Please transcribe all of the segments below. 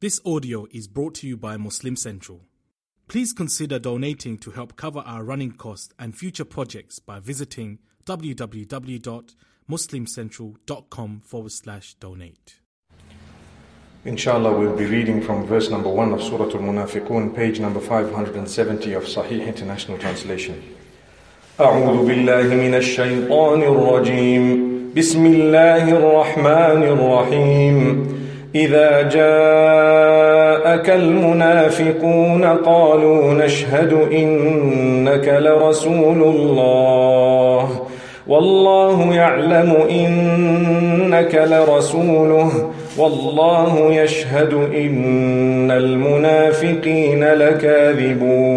This audio is brought to you by Muslim Central. Please consider donating to help cover our running costs and future projects by visiting www.muslimcentral.com forward slash donate. Inshallah, we'll be reading from verse number 1 of Surah Al Munafiqun, page number 570 of Sahih International Translation. أعوذ بالله من الشيطان الرجيم بسم الله الرحمن الرحيم إذا جاءك المنافقون قالوا نشهد إنك لرسول الله. والله يعلم إنك لرسوله. والله يشهد إن المنافقين لكاذبون.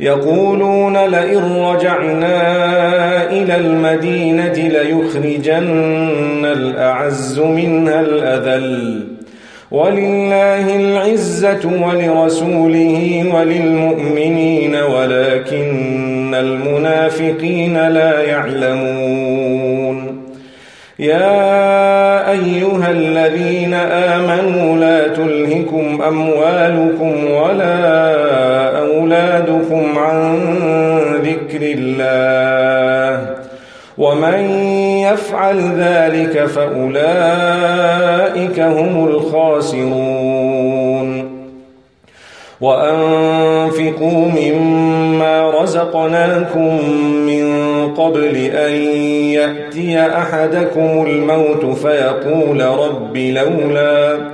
يقولون لئن رجعنا إلى المدينة ليخرجن الأعز منها الأذل. ولله العزة ولرسوله وللمؤمنين ولكن المنافقين لا يعلمون. يا أيها الذين آمنوا لا تلهكم أموالكم ولا أولادكم عن ذكر الله ومن يفعل ذلك فأولئك هم الخاسرون وأنفقوا مما رزقناكم من قبل أن يأتي أحدكم الموت فيقول رب لولا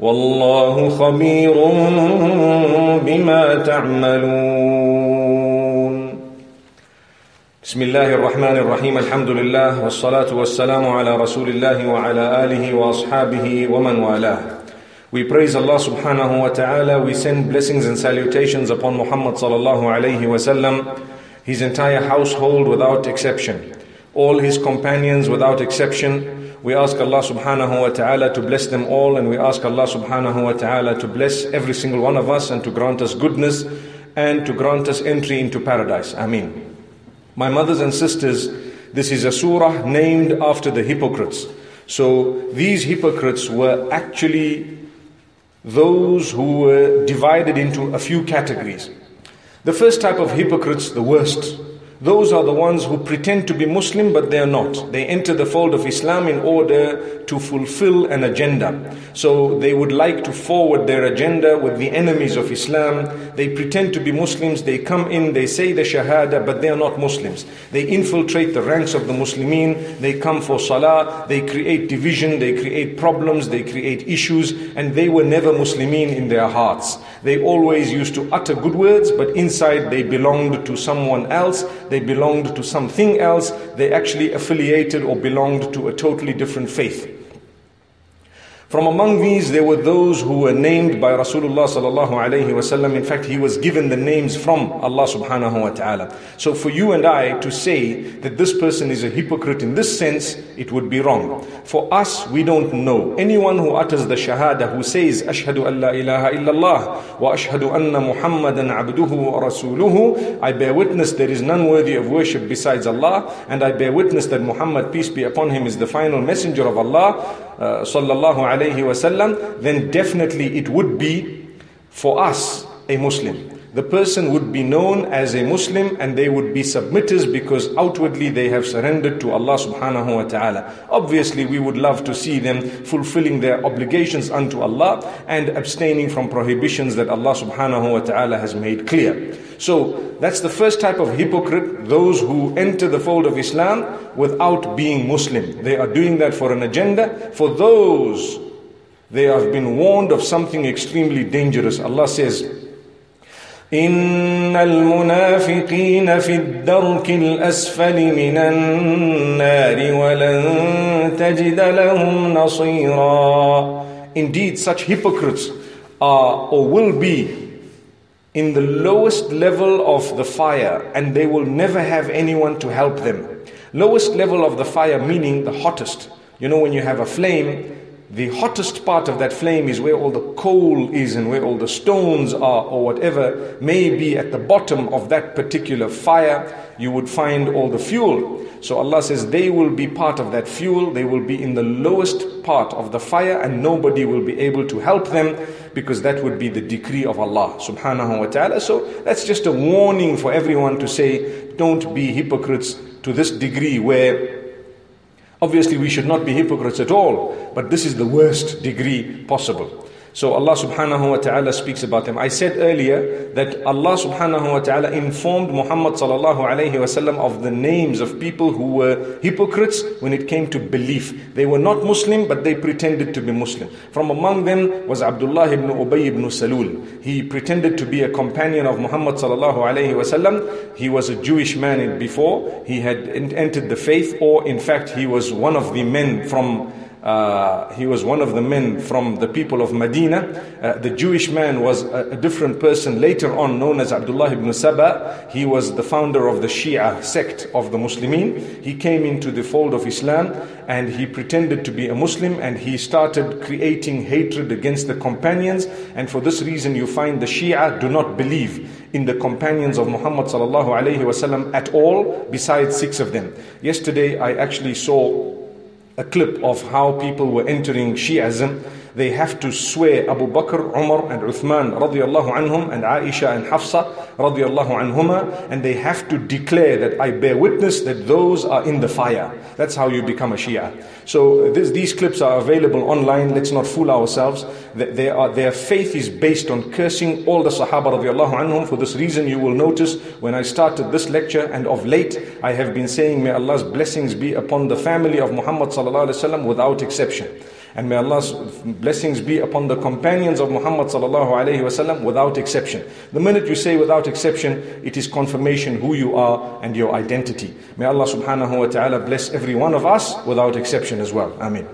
والله خبير بما تعملون بسم الله الرحمن الرحيم الحمد لله والصلاة والسلام على رسول الله وعلى آله وأصحابه ومن والاه We praise Allah subhanahu wa ta'ala. We send blessings and salutations upon Muhammad sallallahu alayhi wa sallam, his entire household without exception, all his companions without exception. We ask Allah subhanahu wa ta'ala to bless them all and we ask Allah subhanahu wa ta'ala to bless every single one of us and to grant us goodness and to grant us entry into paradise. Ameen. My mothers and sisters, this is a surah named after the hypocrites. So these hypocrites were actually those who were divided into a few categories. The first type of hypocrites, the worst, Those are the ones who pretend to be Muslim but they are not. They enter the fold of Islam in order to fulfill an agenda. So they would like to forward their agenda with the enemies of Islam. They pretend to be Muslims, they come in, they say the Shahada, but they are not Muslims. They infiltrate the ranks of the Muslimin, they come for Salah, they create division, they create problems, they create issues, and they were never Muslimin in their hearts. They always used to utter good words, but inside they belonged to someone else they belonged to something else, they actually affiliated or belonged to a totally different faith. From among these, there were those who were named by Rasulullah sallallahu alayhi wasallam. In fact, he was given the names from Allah subhanahu wa ta'ala. So for you and I to say that this person is a hypocrite in this sense, it would be wrong. For us, we don't know. Anyone who utters the shahada, who says, Ashhadu an la ilaha illallah, wa ashhadu anna Muhammadan abduhu wa rasuluhu, I bear witness there is none worthy of worship besides Allah, and I bear witness that Muhammad, peace be upon him, is the final messenger of Allah, uh, sallallahu alayhi wasallam, then definitely it would be for us a Muslim. The person would be known as a Muslim and they would be submitters because outwardly they have surrendered to Allah subhanahu wa ta'ala. Obviously, we would love to see them fulfilling their obligations unto Allah and abstaining from prohibitions that Allah subhanahu wa ta'ala has made clear. So that's the first type of hypocrite, those who enter the fold of Islam without being Muslim. They are doing that for an agenda. For those, they have been warned of something extremely dangerous. Allah says, إن المنافقين في الدرك الأسفل من النار ولن تجد لهم نصيرا Indeed, such hypocrites are or will be in the lowest level of the fire and they will never have anyone to help them. Lowest level of the fire meaning the hottest. You know, when you have a flame, the hottest part of that flame is where all the coal is and where all the stones are or whatever may be at the bottom of that particular fire you would find all the fuel. So allah says they will be part of that fuel. They will be in the lowest part of the fire and nobody will be able to help them because that would be the decree of allah subhanahu wa ta'ala. So that's just a warning for everyone to say don't be hypocrites to this degree where Obviously, we should not be hypocrites at all, but this is the worst degree possible. So Allah subhanahu wa ta'ala speaks about them. I said earlier that Allah subhanahu wa ta'ala informed Muhammad sallallahu alayhi wasallam of the names of people who were hypocrites when it came to belief. They were not Muslim, but they pretended to be Muslim. From among them was Abdullah ibn Ubay ibn Salul. He pretended to be a companion of Muhammad sallallahu alayhi wasallam. He was a Jewish man before. He had entered the faith, or in fact, he was one of the men from uh, he was one of the men from the people of Medina. Uh, the Jewish man was a, a, different person later on known as Abdullah ibn Saba. He was the founder of the Shia sect of the Muslimin. He came into the fold of Islam and he pretended to be a Muslim and he started creating hatred against the companions. And for this reason, you find the Shia do not believe in the companions of Muhammad at all, besides six of them. Yesterday, I actually saw a clip of how people were entering Shi'ism they have to swear Abu Bakr, Umar and Uthman radiallahu anhum and Aisha and Hafsa radiallahu anhuma and they have to declare that I bear witness that those are in the fire. That's how you become a Shia. So this, these clips are available online. Let's not fool ourselves. They are, their faith is based on cursing all the Sahaba radiallahu anhum. For this reason you will notice when I started this lecture and of late I have been saying may Allah's blessings be upon the family of Muhammad sallallahu alaihi wasallam without exception. And may Allah's blessings be upon the companions of Muhammad sallallahu alayhi wasallam without exception. The minute you say without exception, it is confirmation who you are and your identity. May Allah subhanahu wa ta'ala bless every one of us without exception as well. Amen.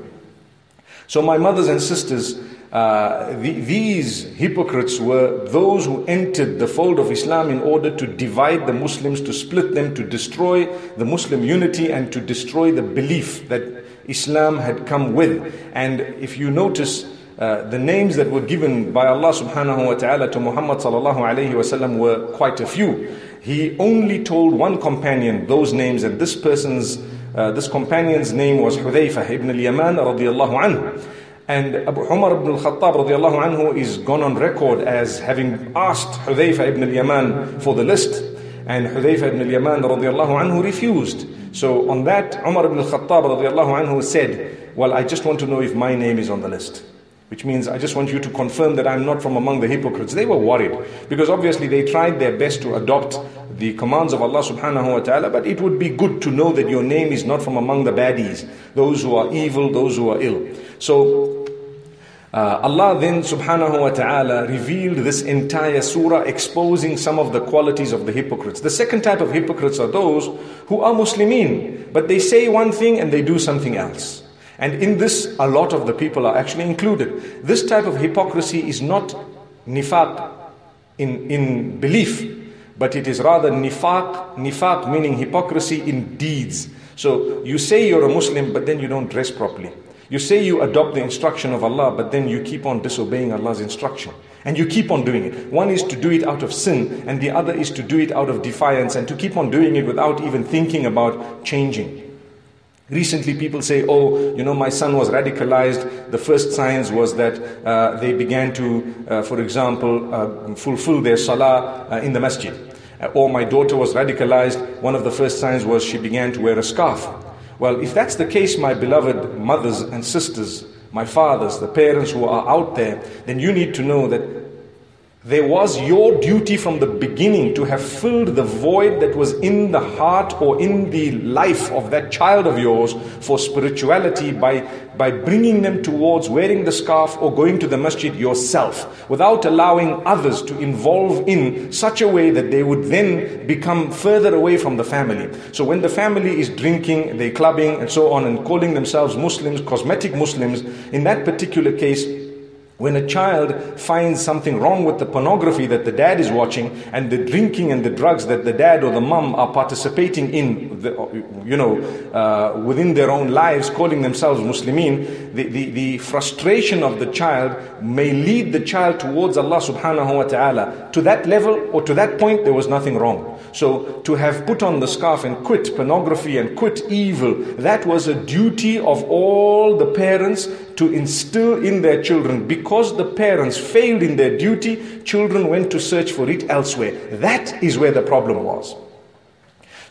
So my mothers and sisters, uh, the, these hypocrites were those who entered the fold of Islam in order to divide the Muslims, to split them, to destroy the Muslim unity, and to destroy the belief that Islam had come with. And if you notice, uh, the names that were given by Allah subhanahu wa ta'ala to Muhammad sallallahu alayhi wasallam were quite a few. He only told one companion those names, and this person's, uh, this companion's name was Hudayfa ibn al-Yaman radiallahu anhu. And Abu Umar ibn al-Khattab radiallahu anhu is gone on record as having asked Hudayfa ibn al-Yaman for the list. and Hudayfa ibn al-Yaman radiallahu anhu refused. So on that, Umar ibn al-Khattab anhu said, well, I just want to know if my name is on the list. Which means I just want you to confirm that I'm not from among the hypocrites. They were worried because obviously they tried their best to adopt the commands of Allah subhanahu wa ta'ala, but it would be good to know that your name is not from among the baddies, those who are evil, those who are ill. So uh, Allah then subhanahu wa ta'ala revealed this entire surah exposing some of the qualities of the hypocrites. The second type of hypocrites are those who are Muslimin, but they say one thing and they do something else. And in this, a lot of the people are actually included. This type of hypocrisy is not nifaq in, in belief, but it is rather nifaq, nifaq meaning hypocrisy in deeds. So you say you're a Muslim, but then you don't dress properly. You say you adopt the instruction of Allah, but then you keep on disobeying Allah's instruction. And you keep on doing it. One is to do it out of sin, and the other is to do it out of defiance, and to keep on doing it without even thinking about changing. Recently, people say, oh, you know, my son was radicalized. The first signs was that uh, they began to, uh, for example, uh, fulfill their salah uh, in the masjid. Uh, or my daughter was radicalized. One of the first signs was she began to wear a scarf. Well, if that's the case, my beloved mothers and sisters, my fathers, the parents who are out there, then you need to know that there was your duty from the beginning to have filled the void that was in the heart or in the life of that child of yours for spirituality by, by bringing them towards wearing the scarf or going to the masjid yourself without allowing others to involve in such a way that they would then become further away from the family. So when the family is drinking, they're clubbing and so on and calling themselves Muslims, cosmetic Muslims, in that particular case, when a child finds something wrong with the pornography that the dad is watching and the drinking and the drugs that the dad or the mom are participating in, the, you know, uh, within their own lives, calling themselves Muslimin, the, the, frustration of the child may lead the child towards Allah subhanahu wa ta'ala. To that level or to that point, there was nothing wrong. So to have put on the scarf and quit pornography and quit evil, that was a duty of all the parents to instill in their children. Because the parents failed in their duty, children went to search for it elsewhere. That is where the problem was.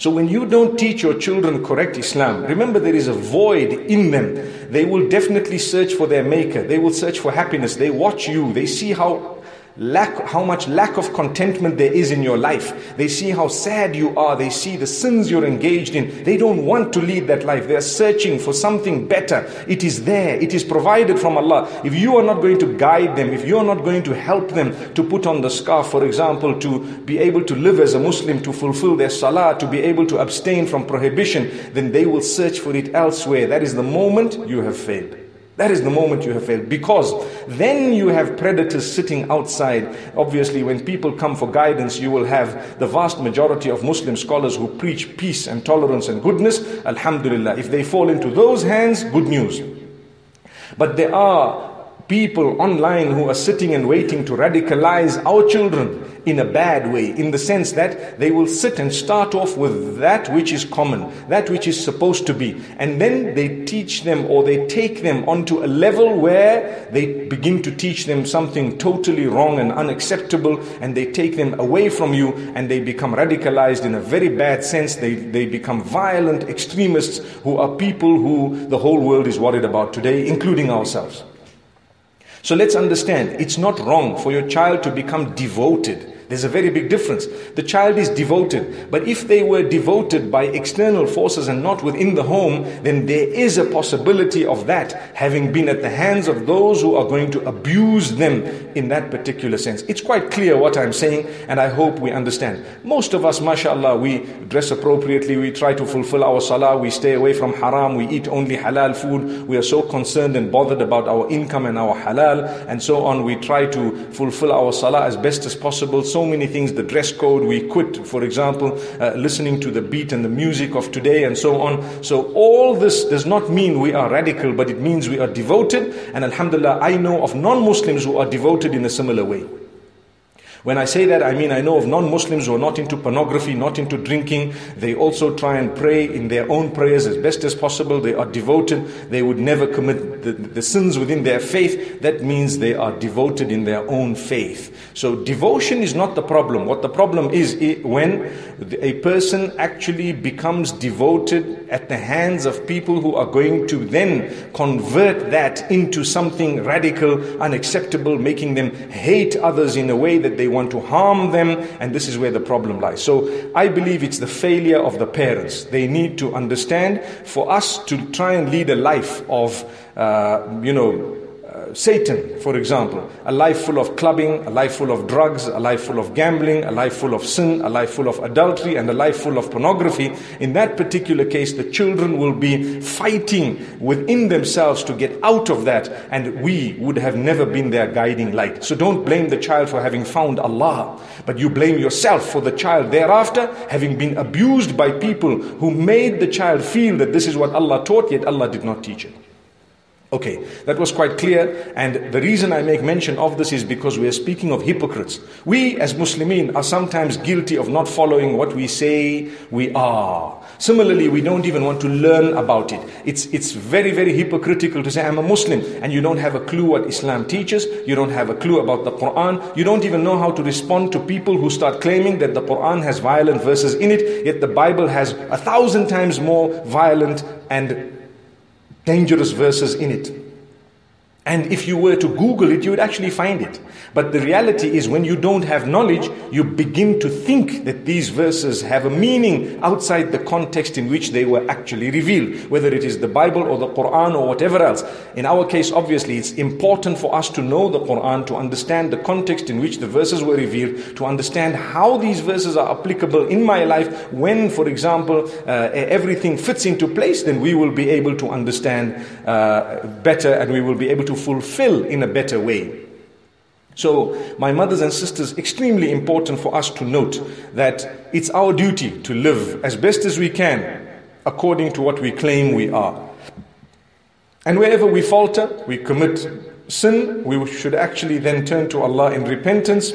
So when you don't teach your children correct Islam, remember there is a void in them. They will definitely search for their maker. They will search for happiness. They watch you. They see how lack, how much lack of contentment there is in your life. They see how sad you are. They see the sins you're engaged in. They don't want to lead that life. They're searching for something better. It is there. It is provided from Allah. If you are not going to guide them, if you are not going to help them to put on the scarf, for example, to be able to live as a Muslim, to fulfill their salah, to be able to abstain from prohibition, then they will search for it elsewhere. That is the moment you have failed. That is the moment you have failed because then you have predators sitting outside. Obviously, when people come for guidance, you will have the vast majority of Muslim scholars who preach peace and tolerance and goodness. Alhamdulillah. If they fall into those hands, good news. But there are people online who are sitting and waiting to radicalize our children in a bad way, in the sense that they will sit and start off with that which is common, that which is supposed to be, and then they teach them or they take them onto a level where they begin to teach them something totally wrong and unacceptable, and they take them away from you and they become radicalized in a very bad sense. They, they become violent extremists who are people who the whole world is worried about today, including ourselves. So let's understand, it's not wrong for your child to become devoted there's a very big difference. The child is devoted, but if they were devoted by external forces and not within the home, then there is a possibility of that having been at the hands of those who are going to abuse them in that particular sense. It's quite clear what I'm saying, and I hope we understand. Most of us, mashallah, we dress appropriately, we try to fulfill our salah, we stay away from haram, we eat only halal food, we are so concerned and bothered about our income and our halal, and so on. We try to fulfill our salah as best as possible so many things, the dress code, we quit, for example, uh, listening to the beat and the music of today and so on. So all this does not mean we are radical, but it means we are devoted. And Alhamdulillah, I know of non-Muslims who are devoted in a similar way. When I say that, I mean I know of non Muslims who are not into pornography, not into drinking. They also try and pray in their own prayers as best as possible. They are devoted. They would never commit the, the sins within their faith. That means they are devoted in their own faith. So devotion is not the problem. What the problem is when a person actually becomes devoted at the hands of people who are going to then convert that into something radical, unacceptable, making them hate others in a way that they want to harm them, and this is where the problem lies. So I believe it's the failure of the parents. They need to understand for us to try and lead a life of, uh, you know, Satan, for example, a life full of clubbing, a life full of drugs, a life full of gambling, a life full of sin, a life full of adultery, and a life full of pornography, in that particular case, the children will be fighting within themselves to get out of that, and we would have never been their guiding light. So don't blame the child for having found Allah, but you blame yourself for the child thereafter having been abused by people who made the child feel that this is what Allah taught, yet Allah did not teach it. Okay, that was quite clear. And the reason I make mention of this is because we are speaking of hypocrites. We as Muslimin are sometimes guilty of not following what we say we are. Similarly, we don't even want to learn about it. It's, it's very, very hypocritical to say, I'm a Muslim, and you don't have a clue what Islam teaches, you don't have a clue about the Quran, you don't even know how to respond to people who start claiming that the Quran has violent verses in it, yet the Bible has a thousand times more violent and dangerous verses in it. And if you were to Google it, you would actually find it. But the reality is, when you don't have knowledge, you begin to think that these verses have a meaning outside the context in which they were actually revealed, whether it is the Bible or the Quran or whatever else. In our case, obviously, it's important for us to know the Quran, to understand the context in which the verses were revealed, to understand how these verses are applicable in my life. When, for example, uh, everything fits into place, then we will be able to understand uh, better and we will be able to fulfill in a better way. So, my mothers and sisters, extremely important for us to note that it's our duty to live as best as we can according to what we claim we are. And wherever we falter, we commit sin, we should actually then turn to Allah in repentance,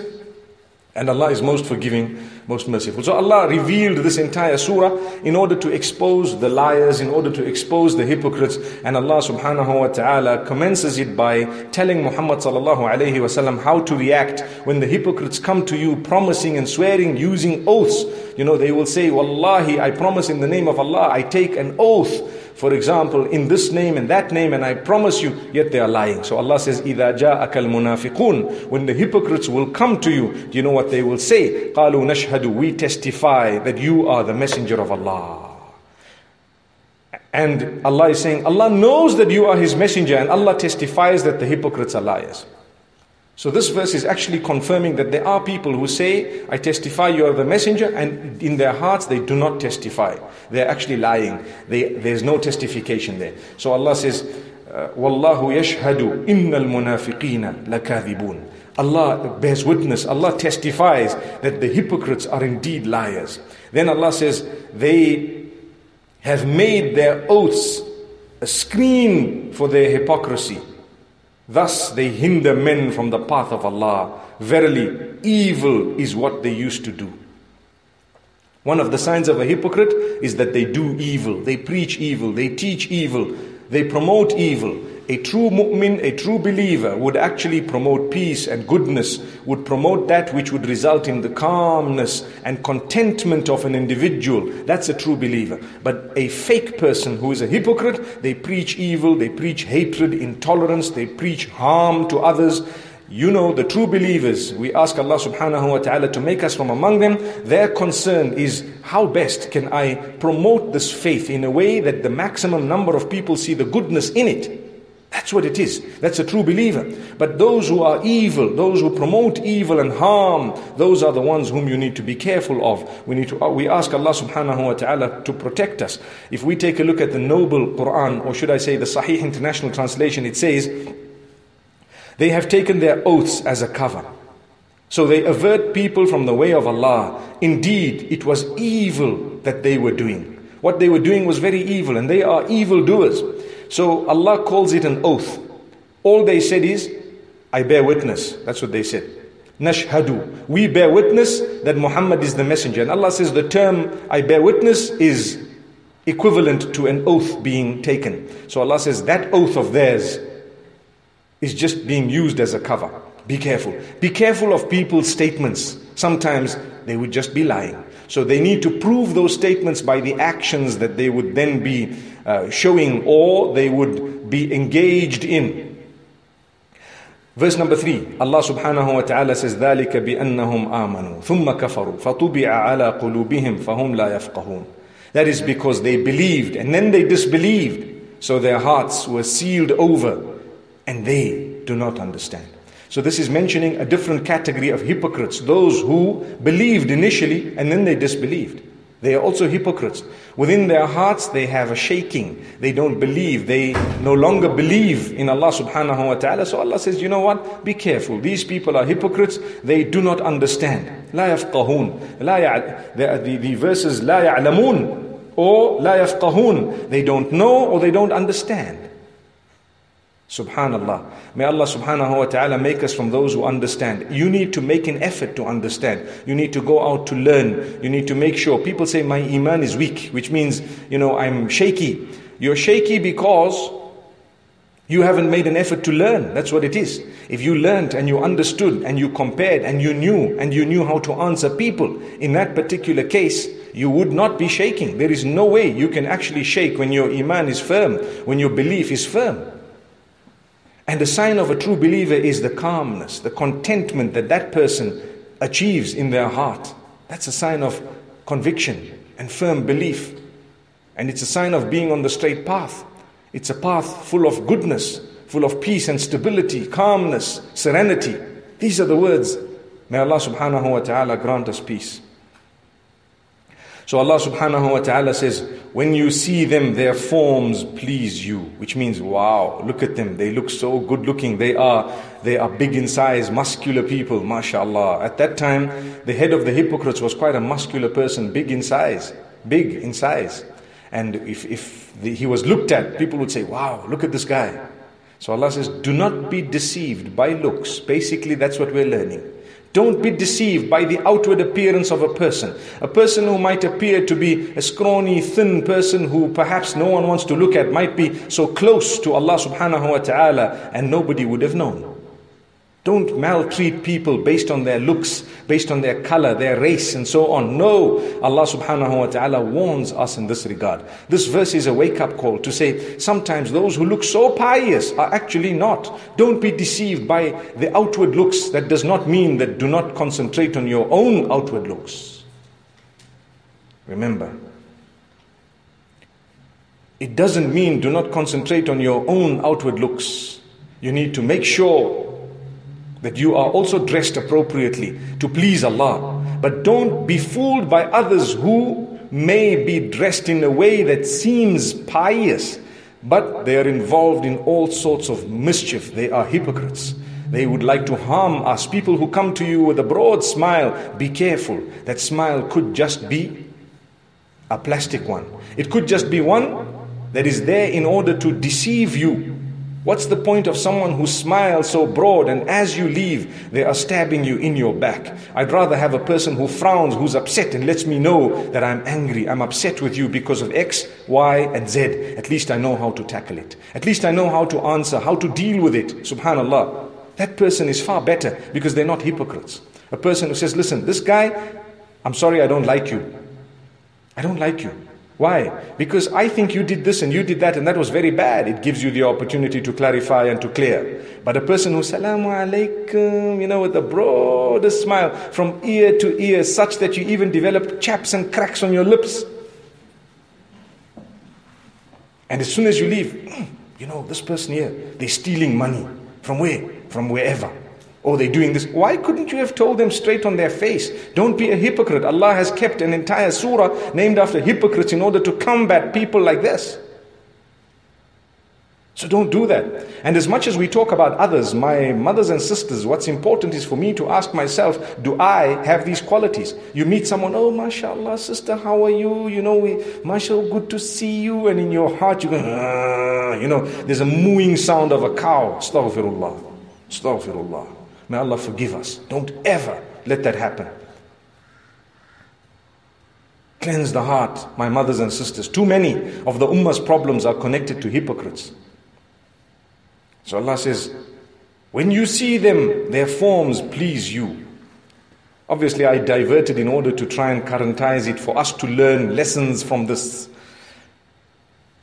and Allah is most forgiving most merciful. So Allah revealed this entire surah in order to expose the liars, in order to expose the hypocrites. And Allah subhanahu wa ta'ala commences it by telling Muhammad sallallahu alayhi wasallam how to react when the hypocrites come to you promising and swearing using oaths. You know, they will say, Wallahi, I promise in the name of Allah, I take an oath for example, in this name and that name, and I promise you, yet they are lying. So Allah says, إِذَا جَاءَكَ الْمُنَافِقُونَ When the hypocrites will come to you, do you know what they will say? قَالُوا نَشْهَدُ We testify that you are the messenger of Allah. And Allah is saying, Allah knows that you are His messenger, and Allah testifies that the hypocrites are liars. So this verse is actually confirming that there are people who say, I testify you are the messenger, and in their hearts they do not testify. They're actually lying. They, there's no testification there. So Allah says, uh, Wallahu yashhadu innal munafiqina lakadhibun. Allah bears witness, Allah testifies that the hypocrites are indeed liars. Then Allah says, they have made their oaths a screen for their hypocrisy. Thus they hinder men from the path of Allah. Verily, evil is what they used to do. One of the signs of a hypocrite is that they do evil, they preach evil, they teach evil, they promote evil. A true mu'min, a true believer would actually promote peace and goodness, would promote that which would result in the calmness and contentment of an individual. That's a true believer. But a fake person who is a hypocrite, they preach evil, they preach hatred, intolerance, they preach harm to others. You know, the true believers, we ask Allah subhanahu wa ta'ala to make us from among them. Their concern is how best can I promote this faith in a way that the maximum number of people see the goodness in it. That's what it is. That's a true believer. But those who are evil, those who promote evil and harm, those are the ones whom you need to be careful of. We need to uh, we ask Allah subhanahu wa ta'ala to protect us. If we take a look at the noble Quran, or should I say the Sahih International Translation, it says, they have taken their oaths as a cover. So they avert people from the way of Allah. Indeed, it was evil that they were doing. What they were doing was very evil, and they are evil doers. So Allah calls it an oath. All they said is, I bear witness. That's what they said. Nashhadu. We bear witness that Muhammad is the messenger. And Allah says the term I bear witness is equivalent to an oath being taken. So Allah says that oath of theirs is just being used as a cover. Be careful. Be careful of people's statements. Sometimes they would just be lying. So they need to prove those statements by the actions that they would then be uh, showing or they would be engaged in. Verse number three, Allah subhanahu wa ta'ala says, ذَلِكَ بِأَنَّهُمْ آمَنُوا ثُمَّ كَفَرُوا فَطُبِعَ عَلَى قُلُوبِهِمْ فَهُمْ لَا يَفْقَهُونَ That is because they believed and then they disbelieved. So their hearts were sealed over and they do not understand. So this is mentioning a different category of hypocrites, those who believed initially and then they disbelieved. They are also hypocrites. Within their hearts, they have a shaking. They don't believe. They no longer believe in Allah subhanahu wa ta'ala. So Allah says, you know what? Be careful. These people are hypocrites. They do not understand. لا يفقهون. لا يع... the, the, the verses لا يعلمون or لا يفقهون. They don't know or they don't understand. Subhanallah. May Allah subhanahu wa ta'ala make us from those who understand. You need to make an effort to understand. You need to go out to learn. You need to make sure. People say, My iman is weak, which means, you know, I'm shaky. You're shaky because you haven't made an effort to learn. That's what it is. If you learned and you understood and you compared and you knew and you knew how to answer people, in that particular case, you would not be shaking. There is no way you can actually shake when your iman is firm, when your belief is firm. And the sign of a true believer is the calmness, the contentment that that person achieves in their heart. That's a sign of conviction and firm belief. And it's a sign of being on the straight path. It's a path full of goodness, full of peace and stability, calmness, serenity. These are the words. May Allah subhanahu wa ta'ala grant us peace. So Allah subhanahu wa ta'ala says, when you see them, their forms please you, which means, wow, look at them. They look so good looking. They are, they are big in size, muscular people, mashallah. At that time, the head of the hypocrites was quite a muscular person, big in size, big in size. And if, if the, he was looked at, people would say, wow, look at this guy. So Allah says, do not be deceived by looks. Basically, that's what we're learning. Don't be deceived by the outward appearance of a person. A person who might appear to be a scrawny, thin person who perhaps no one wants to look at might be so close to Allah subhanahu wa ta'ala and nobody would have known. Don't maltreat people based on their looks, based on their color, their race, and so on. No, Allah subhanahu wa ta'ala warns us in this regard. This verse is a wake up call to say sometimes those who look so pious are actually not. Don't be deceived by the outward looks. That does not mean that do not concentrate on your own outward looks. Remember, it doesn't mean do not concentrate on your own outward looks. You need to make sure that you are also dressed appropriately to please Allah. But don't be fooled by others who may be dressed in a way that seems pious, but they are involved in all sorts of mischief. They are hypocrites. They would like to harm us. People who come to you with a broad smile, be careful. That smile could just be a plastic one. It could just be one that is there in order to deceive you What's the point of someone who smiles so broad and as you leave, they are stabbing you in your back? I'd rather have a person who frowns, who's upset and lets me know that I'm angry, I'm upset with you because of X, Y, and Z. At least I know how to tackle it. At least I know how to answer, how to deal with it. Subhanallah. That person is far better because they're not hypocrites. A person who says, listen, this guy, I'm sorry I don't like you. I don't like you. Why? Because I think you did this and you did that and that was very bad. It gives you the opportunity to clarify and to clear. But a person who salamu alaikum, you know, with the broadest smile from ear to ear, such that you even develop chaps and cracks on your lips. And as soon as you leave, hmm, you know, this person here, they're stealing money. From where? From wherever. Oh, they're doing this. Why couldn't you have told them straight on their face? Don't be a hypocrite. Allah has kept an entire surah named after hypocrites in order to combat people like this. So don't do that. And as much as we talk about others, my mothers and sisters, what's important is for me to ask myself, do I have these qualities? You meet someone, oh, mashallah, sister, how are you? You know, we, mashallah, good to see you. And in your heart, you go, ah, you know, there's a mooing sound of a cow. Astaghfirullah. Astaghfirullah. May Allah forgive us. Don't ever let that happen. Cleanse the heart, my mothers and sisters. Too many of the ummah's problems are connected to hypocrites. So Allah says, when you see them, their forms please you. Obviously, I diverted in order to try and currentize it for us to learn lessons from this.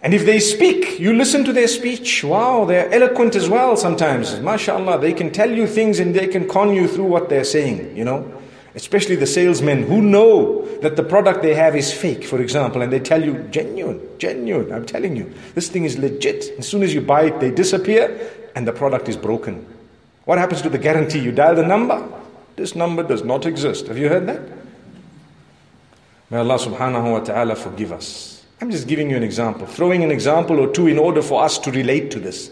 And if they speak, you listen to their speech. Wow, they're eloquent as well sometimes. MashaAllah, they can tell you things and they can con you through what they're saying, you know. Especially the salesmen who know that the product they have is fake, for example, and they tell you, genuine, genuine, I'm telling you, this thing is legit. As soon as you buy it, they disappear and the product is broken. What happens to the guarantee? You dial the number, this number does not exist. Have you heard that? May Allah subhanahu wa ta'ala forgive us. I'm just giving you an example, throwing an example or two in order for us to relate to this.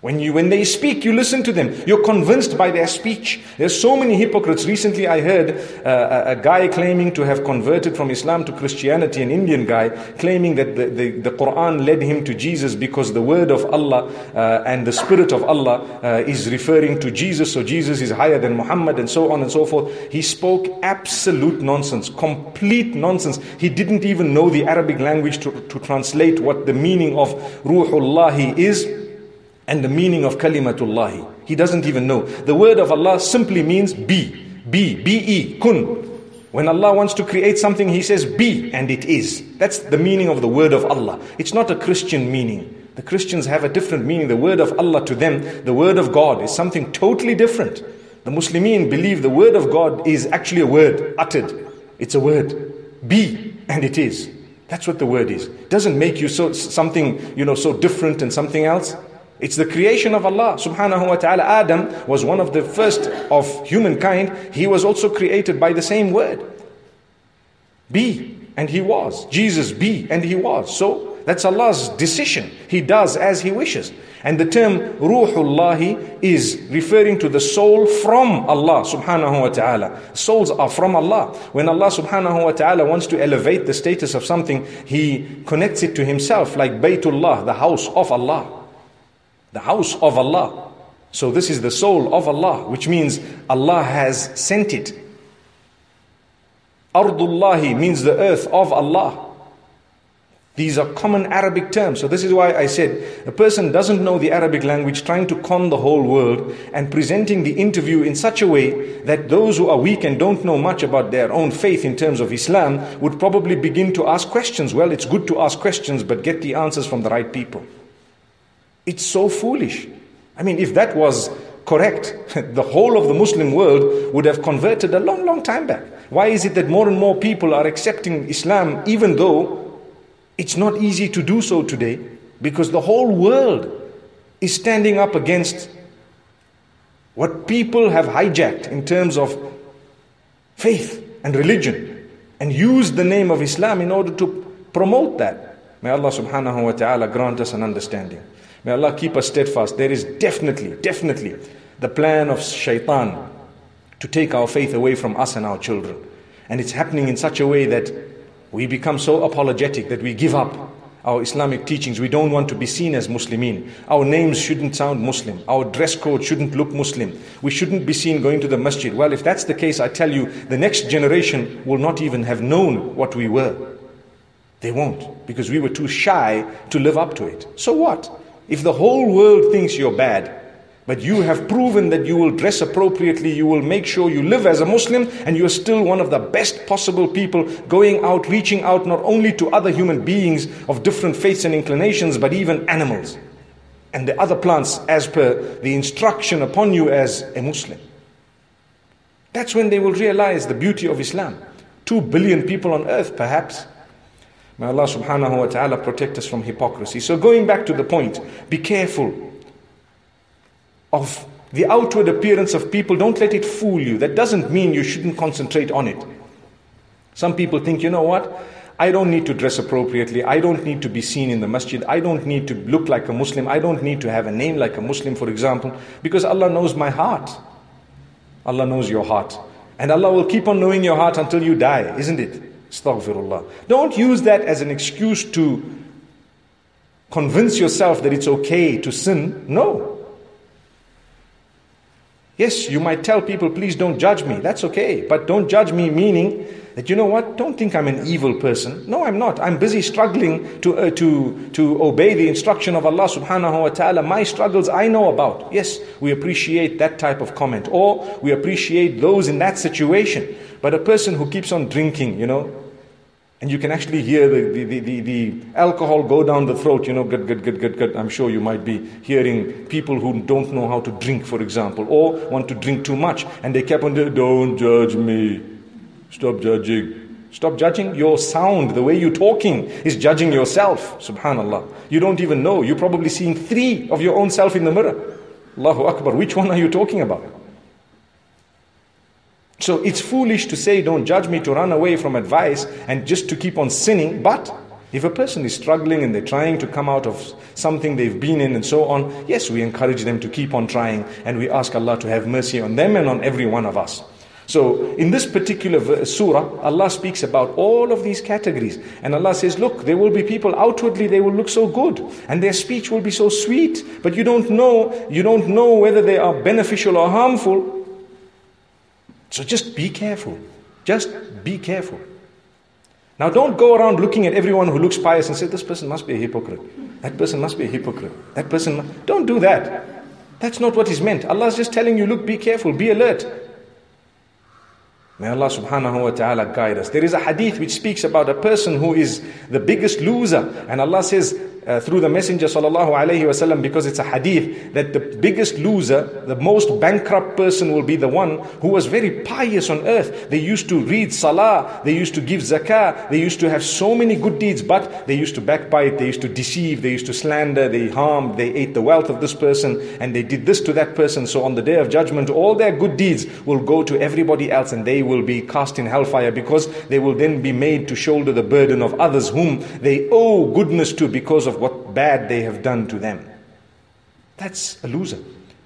When, you, when they speak, you listen to them. You're convinced by their speech. There's so many hypocrites. Recently, I heard uh, a, guy claiming to have converted from Islam to Christianity, an Indian guy, claiming that the, the, the Quran led him to Jesus because the word of Allah uh, and the spirit of Allah uh, is referring to Jesus, so Jesus is higher than Muhammad, and so on and so forth. He spoke absolute nonsense, complete nonsense. He didn't even know the Arabic language to, to translate what the meaning of Ruhullahi is and the meaning of kalimatullahi. He doesn't even know. The word of Allah simply means be. Be. B-E. Kun. When Allah wants to create something, He says be, and it is. That's the meaning of the word of Allah. It's not a Christian meaning. The Christians have a different meaning. The word of Allah to them, the word of God, is something totally different. The Muslimin believe the word of God is actually a word uttered. It's a word. Be, and it is. That's what the word is. It doesn't make you so something, you know, so different and something else. It's the creation of Allah subhanahu wa ta'ala. Adam was one of the first of humankind. He was also created by the same word. Be, and he was. Jesus, be, and he was. So that's Allah's decision. He does as he wishes. And the term Ruhullahi is referring to the soul from Allah subhanahu wa ta'ala. Souls are from Allah. When Allah subhanahu wa ta'ala wants to elevate the status of something, He connects it to Himself, like Baytullah, the house of Allah the house of Allah. So this is the soul of Allah, which means Allah has sent it. Ardullahi means the earth of Allah. These are common Arabic terms. So this is why I said a person doesn't know the Arabic language trying to con the whole world and presenting the interview in such a way that those who are weak and don't know much about their own faith in terms of Islam would probably begin to ask questions. Well, it's good to ask questions, but get the answers from the right people. It's so foolish. I mean, if that was correct, the whole of the Muslim world would have converted a long, long time back. Why is it that more and more people are accepting Islam even though it's not easy to do so today? Because the whole world is standing up against what people have hijacked in terms of faith and religion and used the name of Islam in order to promote that. May Allah subhanahu wa ta'ala grant us an understanding. May Allah keep us steadfast. There is definitely, definitely the plan of shaitan to take our faith away from us and our children. And it's happening in such a way that we become so apologetic that we give up our Islamic teachings. We don't want to be seen as Muslimin. Our names shouldn't sound Muslim. Our dress code shouldn't look Muslim. We shouldn't be seen going to the masjid. Well, if that's the case, I tell you, the next generation will not even have known what we were. They won't, because we were too shy to live up to it. So what? If the whole world thinks you're bad, but you have proven that you will dress appropriately, you will make sure you live as a Muslim, and you are still one of the best possible people going out, reaching out not only to other human beings of different faiths and inclinations, but even animals and the other plants as per the instruction upon you as a Muslim. That's when they will realize the beauty of Islam. Two billion people on earth, perhaps, May Allah subhanahu wa ta'ala protect us from hypocrisy. So, going back to the point, be careful of the outward appearance of people. Don't let it fool you. That doesn't mean you shouldn't concentrate on it. Some people think, you know what? I don't need to dress appropriately. I don't need to be seen in the masjid. I don't need to look like a Muslim. I don't need to have a name like a Muslim, for example, because Allah knows my heart. Allah knows your heart. And Allah will keep on knowing your heart until you die, isn't it? Astaghfirullah. Don't use that as an excuse to convince yourself that it's okay to sin. No. Yes, you might tell people, please don't judge me. That's okay. But don't judge me, meaning that, you know what, don't think I'm an evil person. No, I'm not. I'm busy struggling to, uh, to, to obey the instruction of Allah subhanahu wa ta'ala. My struggles I know about. Yes, we appreciate that type of comment. Or we appreciate those in that situation. But a person who keeps on drinking, you know, and you can actually hear the, the, the, the, alcohol go down the throat, you know, good, good, good, good, good. I'm sure you might be hearing people who don't know how to drink, for example, or want to drink too much. And they kept on, don't judge me. Stop judging. Stop judging. Your sound, the way you're talking, is judging yourself. Subhanallah. You don't even know. You're probably seeing three of your own self in the mirror. Allahu Akbar. Which one are you talking about? So it's foolish to say, don't judge me, to run away from advice and just to keep on sinning. But if a person is struggling and they're trying to come out of something they've been in and so on, yes, we encourage them to keep on trying and we ask Allah to have mercy on them and on every one of us. So, in this particular surah, Allah speaks about all of these categories. And Allah says, Look, there will be people outwardly, they will look so good, and their speech will be so sweet, but you don't know, you don't know whether they are beneficial or harmful. So just be careful. Just be careful. Now, don't go around looking at everyone who looks pious and say, This person must be a hypocrite. That person must be a hypocrite. That person. Must... Don't do that. That's not what is meant. Allah is just telling you, Look, be careful, be alert. May Allah subhanahu wa ta'ala guide us. There is a hadith which speaks about a person who is the biggest loser. And Allah says, uh, through the Messenger sallallahu alaihi wasallam because it's a hadith that the biggest loser, the most bankrupt person will be the one who was very pious on earth. They used to read salah, they used to give zakah, they used to have so many good deeds, but they used to backbite, they used to deceive, they used to slander, they harmed, they ate the wealth of this person, and they did this to that person. So on the day of judgment, all their good deeds will go to everybody else and they will be cast in hellfire because they will then be made to shoulder the burden of others whom they owe goodness to because of what bad they have done to them. That's a loser.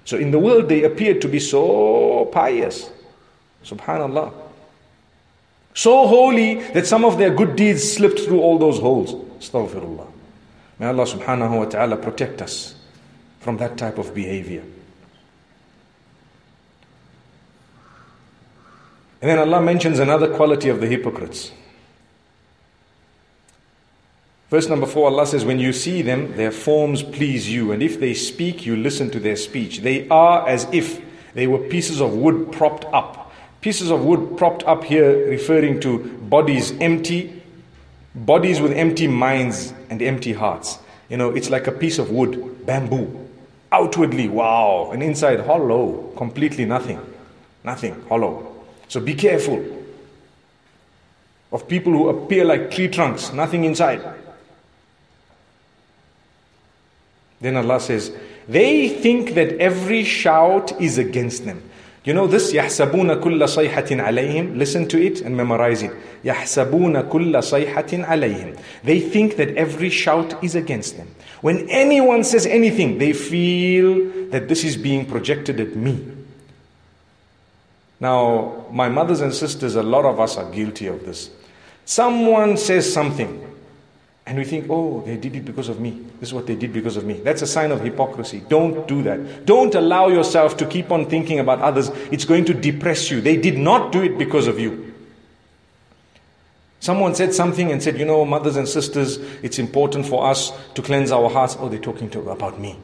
So in the world they appeared to be so pious. Subhanallah. So holy that some of their good deeds slipped through all those holes. Astaghfirullah. May Allah subhanahu wa ta'ala protect us from that type of behavior. And then Allah mentions another quality of the hypocrites. Verse number four, Allah says, When you see them, their forms please you, and if they speak, you listen to their speech. They are as if they were pieces of wood propped up. Pieces of wood propped up here, referring to bodies empty, bodies with empty minds and empty hearts. You know, it's like a piece of wood, bamboo. Outwardly, wow, and inside, hollow, completely nothing. Nothing, hollow. So be careful of people who appear like tree trunks, nothing inside. Then Allah says, they think that every shout is against them. You know this, يَحْسَبُونَ كُلَّ صَيْحَةٍ عَلَيْهِمْ Listen to it and memorize it. يَحْسَبُونَ كُلَّ صَيْحَةٍ عَلَيْهِمْ They think that every shout is against them. When anyone says anything, they feel that this is being projected at me. Now, my mothers and sisters, a lot of us are guilty of this. Someone says something, and we think, oh, they did it because of me. This is what they did because of me. That's a sign of hypocrisy. Don't do that. Don't allow yourself to keep on thinking about others. It's going to depress you. They did not do it because of you. Someone said something and said, you know, mothers and sisters, it's important for us to cleanse our hearts. Oh, they're talking to, about me.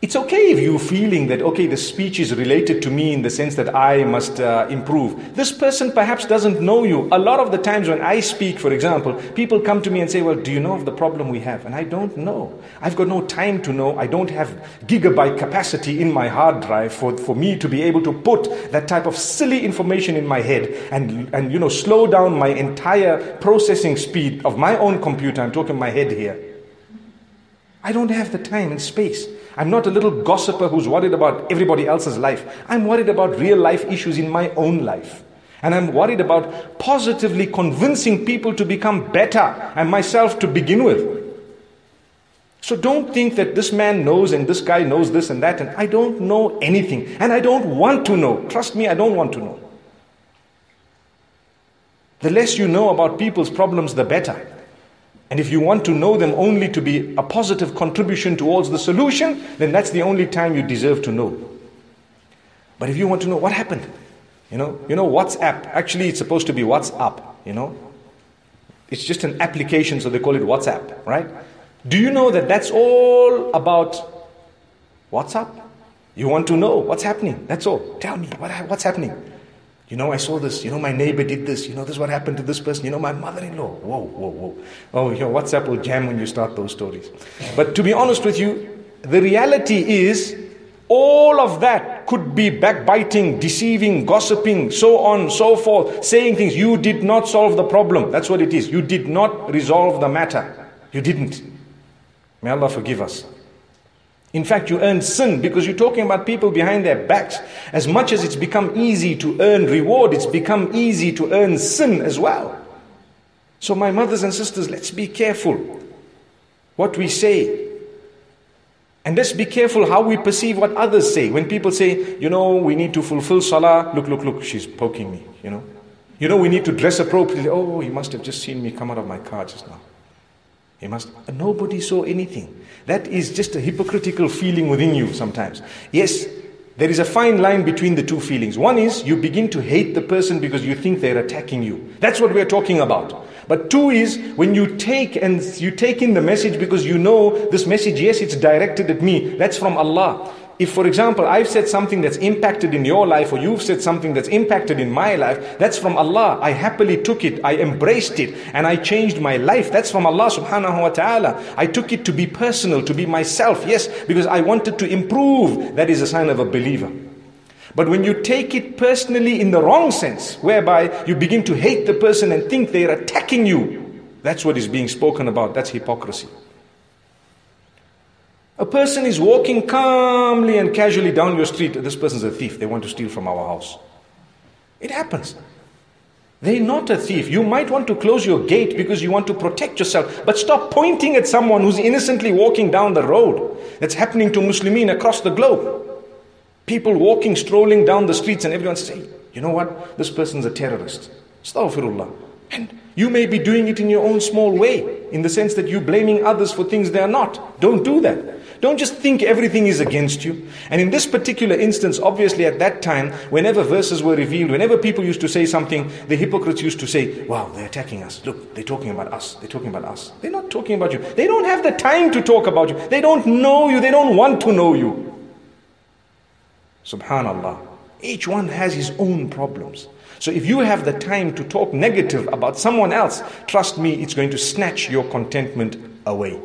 It's okay if you're feeling that, okay, the speech is related to me in the sense that I must uh, improve. This person perhaps doesn't know you. A lot of the times when I speak, for example, people come to me and say, well, do you know of the problem we have? And I don't know. I've got no time to know. I don't have gigabyte capacity in my hard drive for, for me to be able to put that type of silly information in my head and, and, you know, slow down my entire processing speed of my own computer. I'm talking my head here. I don't have the time and space. I'm not a little gossiper who's worried about everybody else's life. I'm worried about real life issues in my own life. And I'm worried about positively convincing people to become better and myself to begin with. So don't think that this man knows and this guy knows this and that, and I don't know anything. And I don't want to know. Trust me, I don't want to know. The less you know about people's problems, the better. And if you want to know them only to be a positive contribution towards the solution, then that's the only time you deserve to know. But if you want to know what happened, you know, you know WhatsApp. Actually, it's supposed to be WhatsApp. You know, it's just an application, so they call it WhatsApp, right? Do you know that that's all about WhatsApp? You want to know what's happening? That's all. Tell me what, what's happening. You know, I saw this. You know, my neighbor did this. You know, this is what happened to this person. You know, my mother-in-law. Whoa, whoa, whoa. Oh, your WhatsApp will jam when you start those stories. But to be honest with you, the reality is all of that could be backbiting, deceiving, gossiping, so on, so forth, saying things. You did not solve the problem. That's what it is. You did not resolve the matter. You didn't. May Allah forgive us. In fact, you earn sin because you're talking about people behind their backs. As much as it's become easy to earn reward, it's become easy to earn sin as well. So, my mothers and sisters, let's be careful what we say. And let's be careful how we perceive what others say. When people say, you know, we need to fulfill salah, look, look, look, she's poking me, you know. You know, we need to dress appropriately. Oh, he must have just seen me come out of my car just now. He must. Nobody saw anything. That is just a hypocritical feeling within you sometimes. Yes, there is a fine line between the two feelings. One is you begin to hate the person because you think they're attacking you. That's what we're talking about. But two is when you take and you take in the message because you know this message, yes, it's directed at me. That's from Allah. If, for example, I've said something that's impacted in your life, or you've said something that's impacted in my life, that's from Allah. I happily took it, I embraced it, and I changed my life. That's from Allah subhanahu wa ta'ala. I took it to be personal, to be myself, yes, because I wanted to improve. That is a sign of a believer. But when you take it personally in the wrong sense, whereby you begin to hate the person and think they're attacking you, that's what is being spoken about. That's hypocrisy. A person is walking calmly and casually down your street. This person's a thief. They want to steal from our house. It happens. They're not a thief. You might want to close your gate because you want to protect yourself. But stop pointing at someone who's innocently walking down the road. That's happening to Muslimin across the globe. People walking, strolling down the streets, and everyone says, you know what? This person's a terrorist. Astaghfirullah. And you may be doing it in your own small way, in the sense that you're blaming others for things they are not. Don't do that. Don't just think everything is against you. And in this particular instance, obviously at that time, whenever verses were revealed, whenever people used to say something, the hypocrites used to say, Wow, they're attacking us. Look, they're talking about us. They're talking about us. They're not talking about you. They don't have the time to talk about you. They don't know you. They don't want to know you. Subhanallah. Each one has his own problems. So if you have the time to talk negative about someone else, trust me, it's going to snatch your contentment away.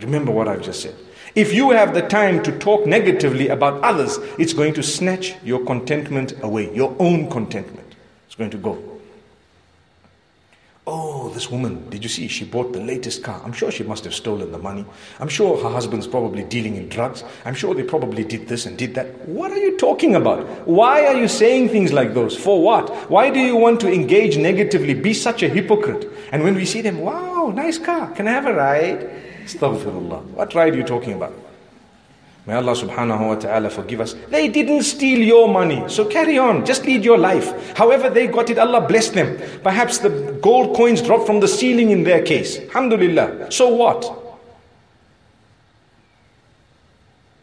Remember what I've just said. If you have the time to talk negatively about others, it's going to snatch your contentment away, your own contentment. It's going to go. Oh, this woman, did you see? She bought the latest car. I'm sure she must have stolen the money. I'm sure her husband's probably dealing in drugs. I'm sure they probably did this and did that. What are you talking about? Why are you saying things like those? For what? Why do you want to engage negatively? Be such a hypocrite. And when we see them, wow, nice car. Can I have a ride? Astaghfirullah. What ride are you talking about? May Allah subhanahu wa ta'ala forgive us. They didn't steal your money. So carry on. Just lead your life. However they got it, Allah bless them. Perhaps the gold coins dropped from the ceiling in their case. Alhamdulillah. So what?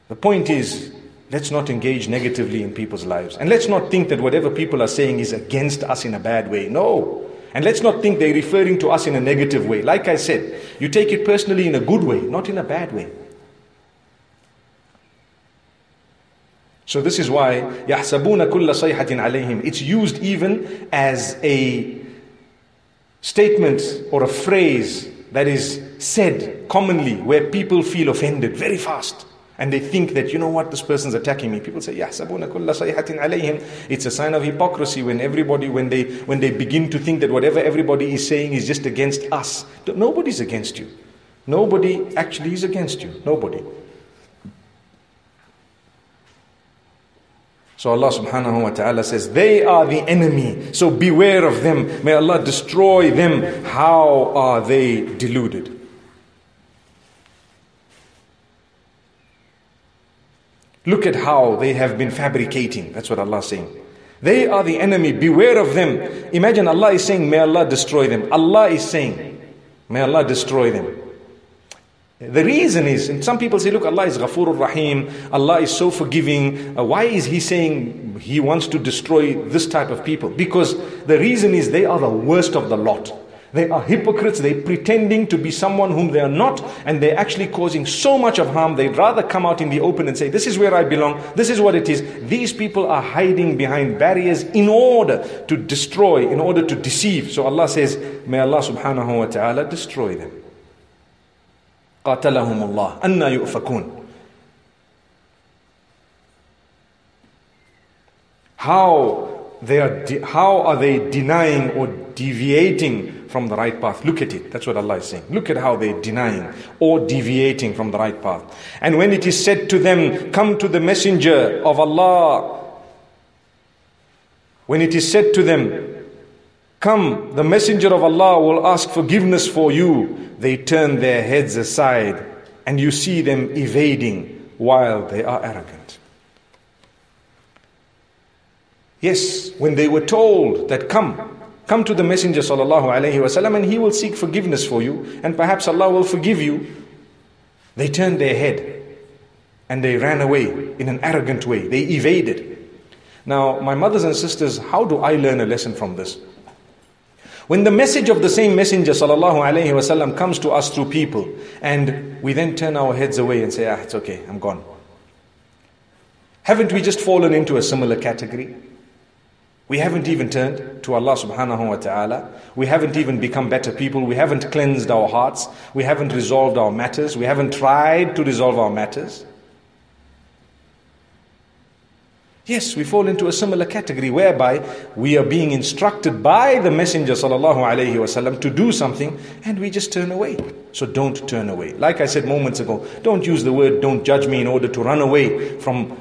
The point is, let's not engage negatively in people's lives. And let's not think that whatever people are saying is against us in a bad way. No. And let's not think they're referring to us in a negative way. Like I said, you take it personally in a good way, not in a bad way. So this is why يحسبون كل صيحة عليهم. It's used even as a statement or a phrase that is said commonly where people feel offended very fast. And they think that, you know what, this person's attacking me. People say, يحسبون كل صيحة عليهم. It's a sign of hypocrisy when everybody, when they, when they begin to think that whatever everybody is saying is just against us. Nobody's against you. Nobody actually is against you. Nobody. So Allah subhanahu wa ta'ala says, they are the enemy. So beware of them. May Allah destroy them. How are they deluded? Look at how they have been fabricating. That's what Allah is saying. They are the enemy. Beware of them. Imagine Allah is saying, May Allah destroy them. Allah is saying, May Allah destroy them. The reason is, and some people say, look, Allah is Ghafurur Rahim, Allah is so forgiving. Uh, why is He saying He wants to destroy this type of people? Because the reason is they are the worst of the lot. They are hypocrites, they're pretending to be someone whom they are not, and they're actually causing so much of harm. They'd rather come out in the open and say, This is where I belong, this is what it is. These people are hiding behind barriers in order to destroy, in order to deceive. So Allah says, May Allah subhanahu wa ta'ala destroy them. قاتلهم الله أنا يؤفكون How they are de- how are they denying or deviating from the right path? Look at it. That's what Allah is saying. Look at how they're denying or deviating from the right path. And when it is said to them, Come to the messenger of Allah, when it is said to them, Come, the messenger of Allah will ask forgiveness for you they turn their heads aside and you see them evading while they are arrogant. Yes, when they were told that come, come to the Messenger wasallam and he will seek forgiveness for you and perhaps Allah will forgive you, they turned their head and they ran away in an arrogant way. They evaded. Now, my mothers and sisters, how do I learn a lesson from this? When the message of the same messenger wasallam comes to us through people and we then turn our heads away and say, ah, it's okay, I'm gone. Haven't we just fallen into a similar category? We haven't even turned to Allah subhanahu wa ta'ala. We haven't even become better people. We haven't cleansed our hearts. We haven't resolved our matters. We haven't tried to resolve our matters. Yes, we fall into a similar category whereby we are being instructed by the Messenger وسلم, to do something and we just turn away. So don't turn away. Like I said moments ago, don't use the word don't judge me in order to run away from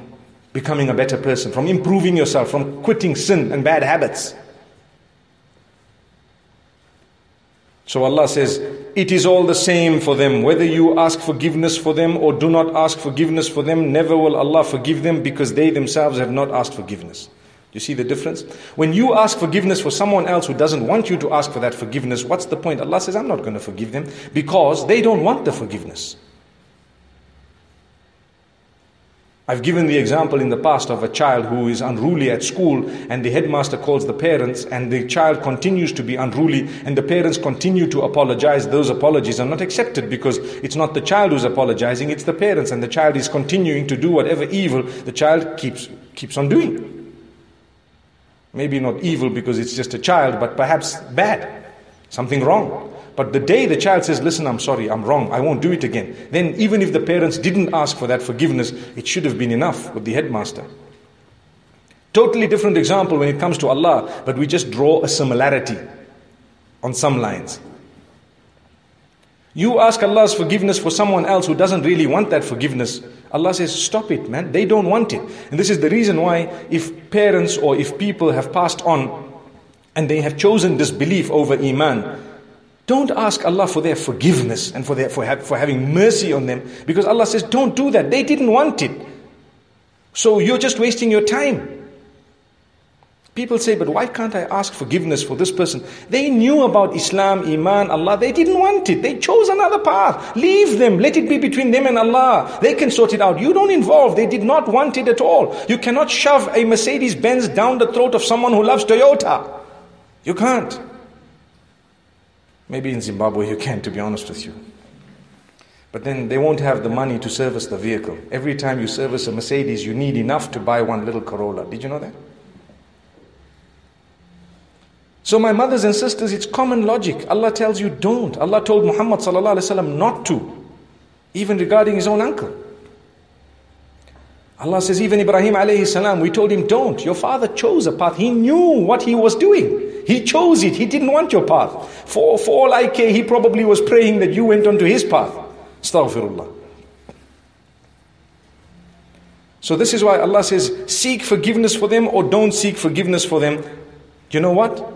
becoming a better person, from improving yourself, from quitting sin and bad habits. So Allah says, It is all the same for them. Whether you ask forgiveness for them or do not ask forgiveness for them, never will Allah forgive them because they themselves have not asked forgiveness. You see the difference? When you ask forgiveness for someone else who doesn't want you to ask for that forgiveness, what's the point? Allah says, I'm not going to forgive them because they don't want the forgiveness. I've given the example in the past of a child who is unruly at school and the headmaster calls the parents and the child continues to be unruly and the parents continue to apologize. Those apologies are not accepted because it's not the child who's apologizing, it's the parents and the child is continuing to do whatever evil the child keeps, keeps on doing. Maybe not evil because it's just a child, but perhaps bad, something wrong. But the day the child says, Listen, I'm sorry, I'm wrong, I won't do it again, then even if the parents didn't ask for that forgiveness, it should have been enough with the headmaster. Totally different example when it comes to Allah, but we just draw a similarity on some lines. You ask Allah's forgiveness for someone else who doesn't really want that forgiveness. Allah says, Stop it, man. They don't want it. And this is the reason why, if parents or if people have passed on and they have chosen disbelief over Iman, don't ask Allah for their forgiveness and for, their, for, for having mercy on them because Allah says, don't do that. They didn't want it. So you're just wasting your time. People say, but why can't I ask forgiveness for this person? They knew about Islam, Iman, Allah. They didn't want it. They chose another path. Leave them. Let it be between them and Allah. They can sort it out. You don't involve. They did not want it at all. You cannot shove a Mercedes Benz down the throat of someone who loves Toyota. You can't. Maybe in Zimbabwe you can, to be honest with you. But then they won't have the money to service the vehicle. Every time you service a Mercedes, you need enough to buy one little Corolla. Did you know that? So, my mothers and sisters, it's common logic. Allah tells you don't. Allah told Muhammad not to, even regarding his own uncle. Allah says, even Ibrahim we told him, don't. Your father chose a path. He knew what he was doing. He chose it. He didn't want your path. For, for all I care, uh, he probably was praying that you went onto his path. Astaghfirullah. So this is why Allah says, seek forgiveness for them or don't seek forgiveness for them. You know what?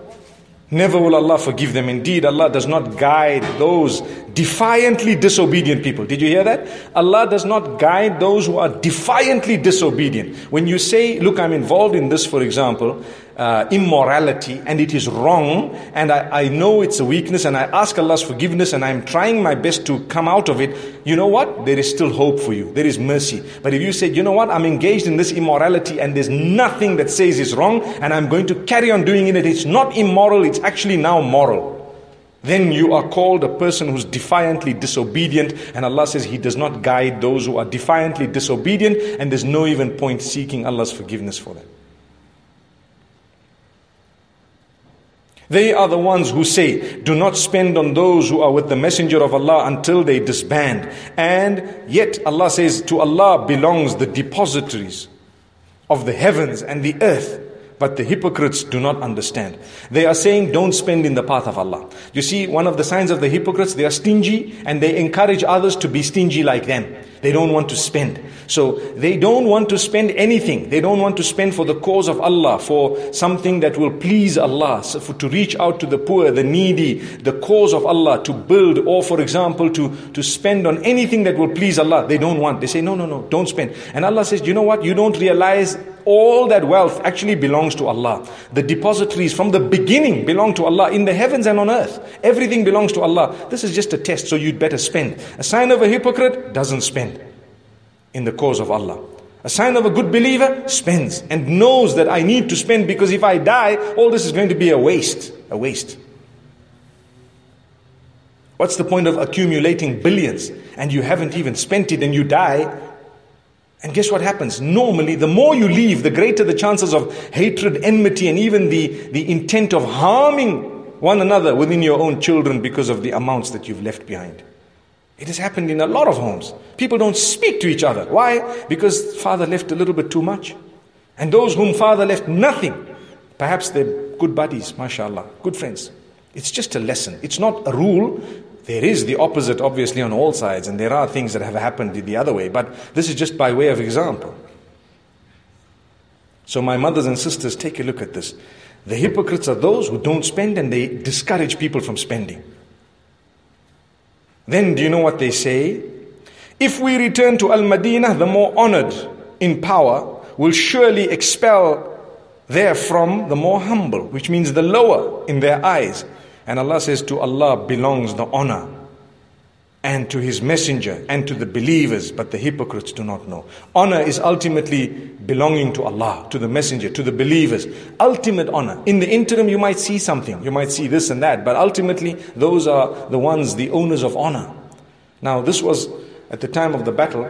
Never will Allah forgive them. Indeed, Allah does not guide those defiantly disobedient people. Did you hear that? Allah does not guide those who are defiantly disobedient. When you say, look, I'm involved in this, for example, uh, immorality and it is wrong and I, I know it's a weakness and I ask Allah's forgiveness and I'm trying my best to come out of it, you know what? There is still hope for you. There is mercy. But if you say, you know what? I'm engaged in this immorality and there's nothing that says it's wrong and I'm going to carry on doing it, it's not immoral, it's actually now moral. Then you are called a person who's defiantly disobedient, and Allah says He does not guide those who are defiantly disobedient, and there's no even point seeking Allah's forgiveness for them. They are the ones who say, Do not spend on those who are with the Messenger of Allah until they disband. And yet Allah says, To Allah belongs the depositories of the heavens and the earth. But the hypocrites do not understand. They are saying, don't spend in the path of Allah. You see, one of the signs of the hypocrites, they are stingy and they encourage others to be stingy like them. They don't want to spend. So they don't want to spend anything. They don't want to spend for the cause of Allah, for something that will please Allah, so for, to reach out to the poor, the needy, the cause of Allah, to build, or for example, to, to spend on anything that will please Allah. They don't want. They say, no, no, no, don't spend. And Allah says, you know what? You don't realize all that wealth actually belongs to Allah. The depositories from the beginning belong to Allah in the heavens and on earth. Everything belongs to Allah. This is just a test, so you'd better spend. A sign of a hypocrite doesn't spend in the cause of Allah. A sign of a good believer spends and knows that I need to spend because if I die, all this is going to be a waste. A waste. What's the point of accumulating billions and you haven't even spent it and you die? And guess what happens? Normally, the more you leave, the greater the chances of hatred, enmity, and even the, the intent of harming one another within your own children because of the amounts that you've left behind. It has happened in a lot of homes. People don't speak to each other. Why? Because father left a little bit too much. And those whom father left nothing, perhaps they're good buddies, mashallah, good friends. It's just a lesson. It's not a rule. There is the opposite, obviously, on all sides, and there are things that have happened the other way, but this is just by way of example. So, my mothers and sisters, take a look at this. The hypocrites are those who don't spend and they discourage people from spending. Then, do you know what they say? If we return to Al Madinah, the more honored in power will surely expel therefrom the more humble, which means the lower in their eyes. And Allah says, To Allah belongs the honor, and to His Messenger, and to the believers, but the hypocrites do not know. Honor is ultimately belonging to Allah, to the Messenger, to the believers. Ultimate honor. In the interim, you might see something, you might see this and that, but ultimately, those are the ones, the owners of honor. Now, this was at the time of the battle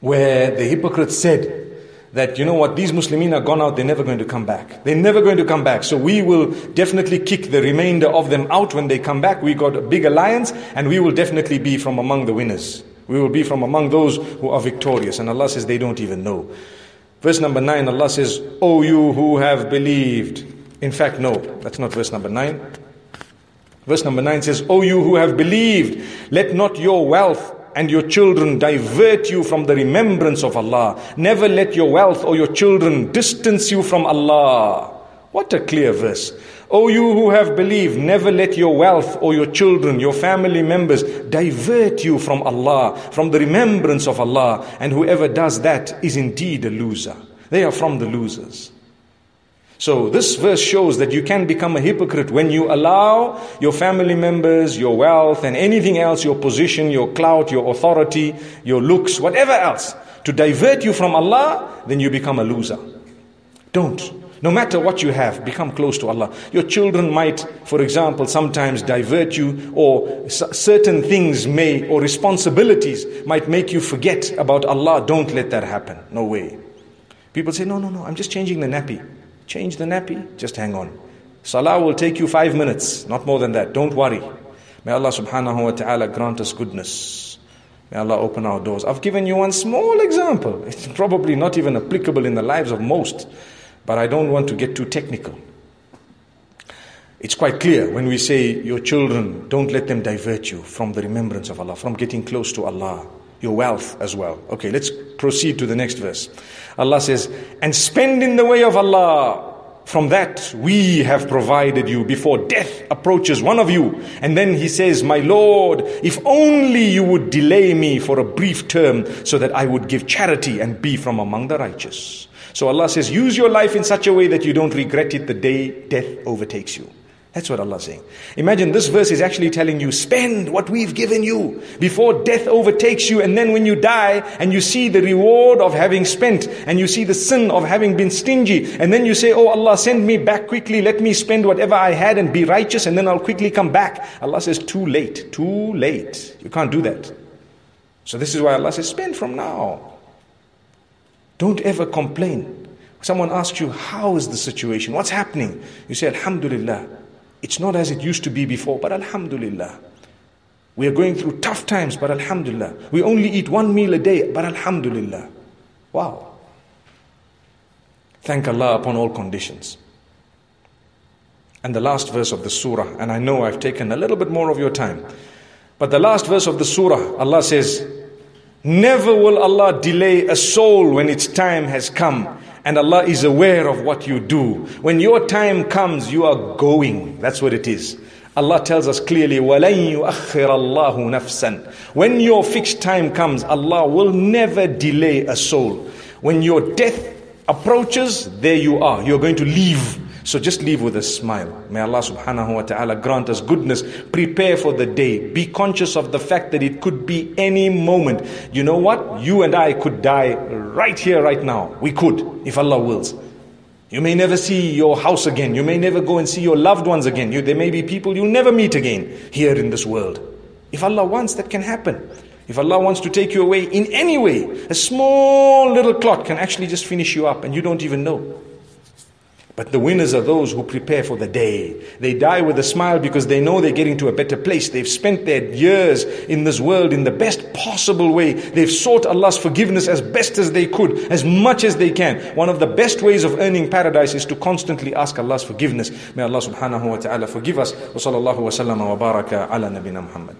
where the hypocrites said, that, you know what, these Muslimin are gone out, they're never going to come back. They're never going to come back. So we will definitely kick the remainder of them out when they come back. We got a big alliance and we will definitely be from among the winners. We will be from among those who are victorious. And Allah says they don't even know. Verse number 9, Allah says, O you who have believed. In fact, no, that's not verse number 9. Verse number 9 says, O you who have believed, let not your wealth and your children divert you from the remembrance of Allah. Never let your wealth or your children distance you from Allah. What a clear verse. O you who have believed, never let your wealth or your children, your family members divert you from Allah, from the remembrance of Allah. And whoever does that is indeed a loser. They are from the losers. So this verse shows that you can become a hypocrite when you allow your family members, your wealth, and anything else, your position, your clout, your authority, your looks, whatever else, to divert you from Allah, then you become a loser. Don't. No matter what you have, become close to Allah. Your children might, for example, sometimes divert you, or certain things may, or responsibilities might make you forget about Allah. Don't let that happen. No way. People say, no, no, no, I'm just changing the nappy. Change the nappy, just hang on. Salah will take you five minutes, not more than that. Don't worry. May Allah subhanahu wa ta'ala grant us goodness. May Allah open our doors. I've given you one small example. It's probably not even applicable in the lives of most, but I don't want to get too technical. It's quite clear when we say your children, don't let them divert you from the remembrance of Allah, from getting close to Allah, your wealth as well. Okay, let's proceed to the next verse. Allah says, and spend in the way of Allah from that we have provided you before death approaches one of you. And then he says, My Lord, if only you would delay me for a brief term so that I would give charity and be from among the righteous. So Allah says, use your life in such a way that you don't regret it the day death overtakes you. That's what Allah is saying. Imagine this verse is actually telling you, spend what we've given you before death overtakes you. And then when you die and you see the reward of having spent and you see the sin of having been stingy. And then you say, Oh Allah, send me back quickly. Let me spend whatever I had and be righteous. And then I'll quickly come back. Allah says, too late, too late. You can't do that. So this is why Allah says, spend from now. Don't ever complain. Someone asks you, how is the situation? What's happening? You say, Alhamdulillah. It's not as it used to be before, but Alhamdulillah. We are going through tough times, but Alhamdulillah. We only eat one meal a day, but Alhamdulillah. Wow. Thank Allah upon all conditions. And the last verse of the surah, and I know I've taken a little bit more of your time, but the last verse of the surah, Allah says, Never will Allah delay a soul when its time has come and Allah is aware of what you do. When your time comes, you are going. That's what it is. Allah tells us clearly, وَلَن يُؤَخِّرَ اللَّهُ نَفْسًا When your fixed time comes, Allah will never delay a soul. When your death approaches, there you are. You're going to leave so just leave with a smile. May Allah subhanahu wa ta'ala grant us goodness. Prepare for the day. Be conscious of the fact that it could be any moment. You know what? You and I could die right here, right now. We could, if Allah wills. You may never see your house again. You may never go and see your loved ones again. You, there may be people you'll never meet again here in this world. If Allah wants, that can happen. If Allah wants to take you away in any way, a small little clot can actually just finish you up and you don't even know. But the winners are those who prepare for the day. They die with a smile because they know they're getting to a better place. They've spent their years in this world in the best possible way. They've sought Allah's forgiveness as best as they could, as much as they can. One of the best ways of earning paradise is to constantly ask Allah's forgiveness. May Allah subhanahu wa ta'ala forgive us. Wa sallallahu wa sallama wa baraka ala nabina Muhammad.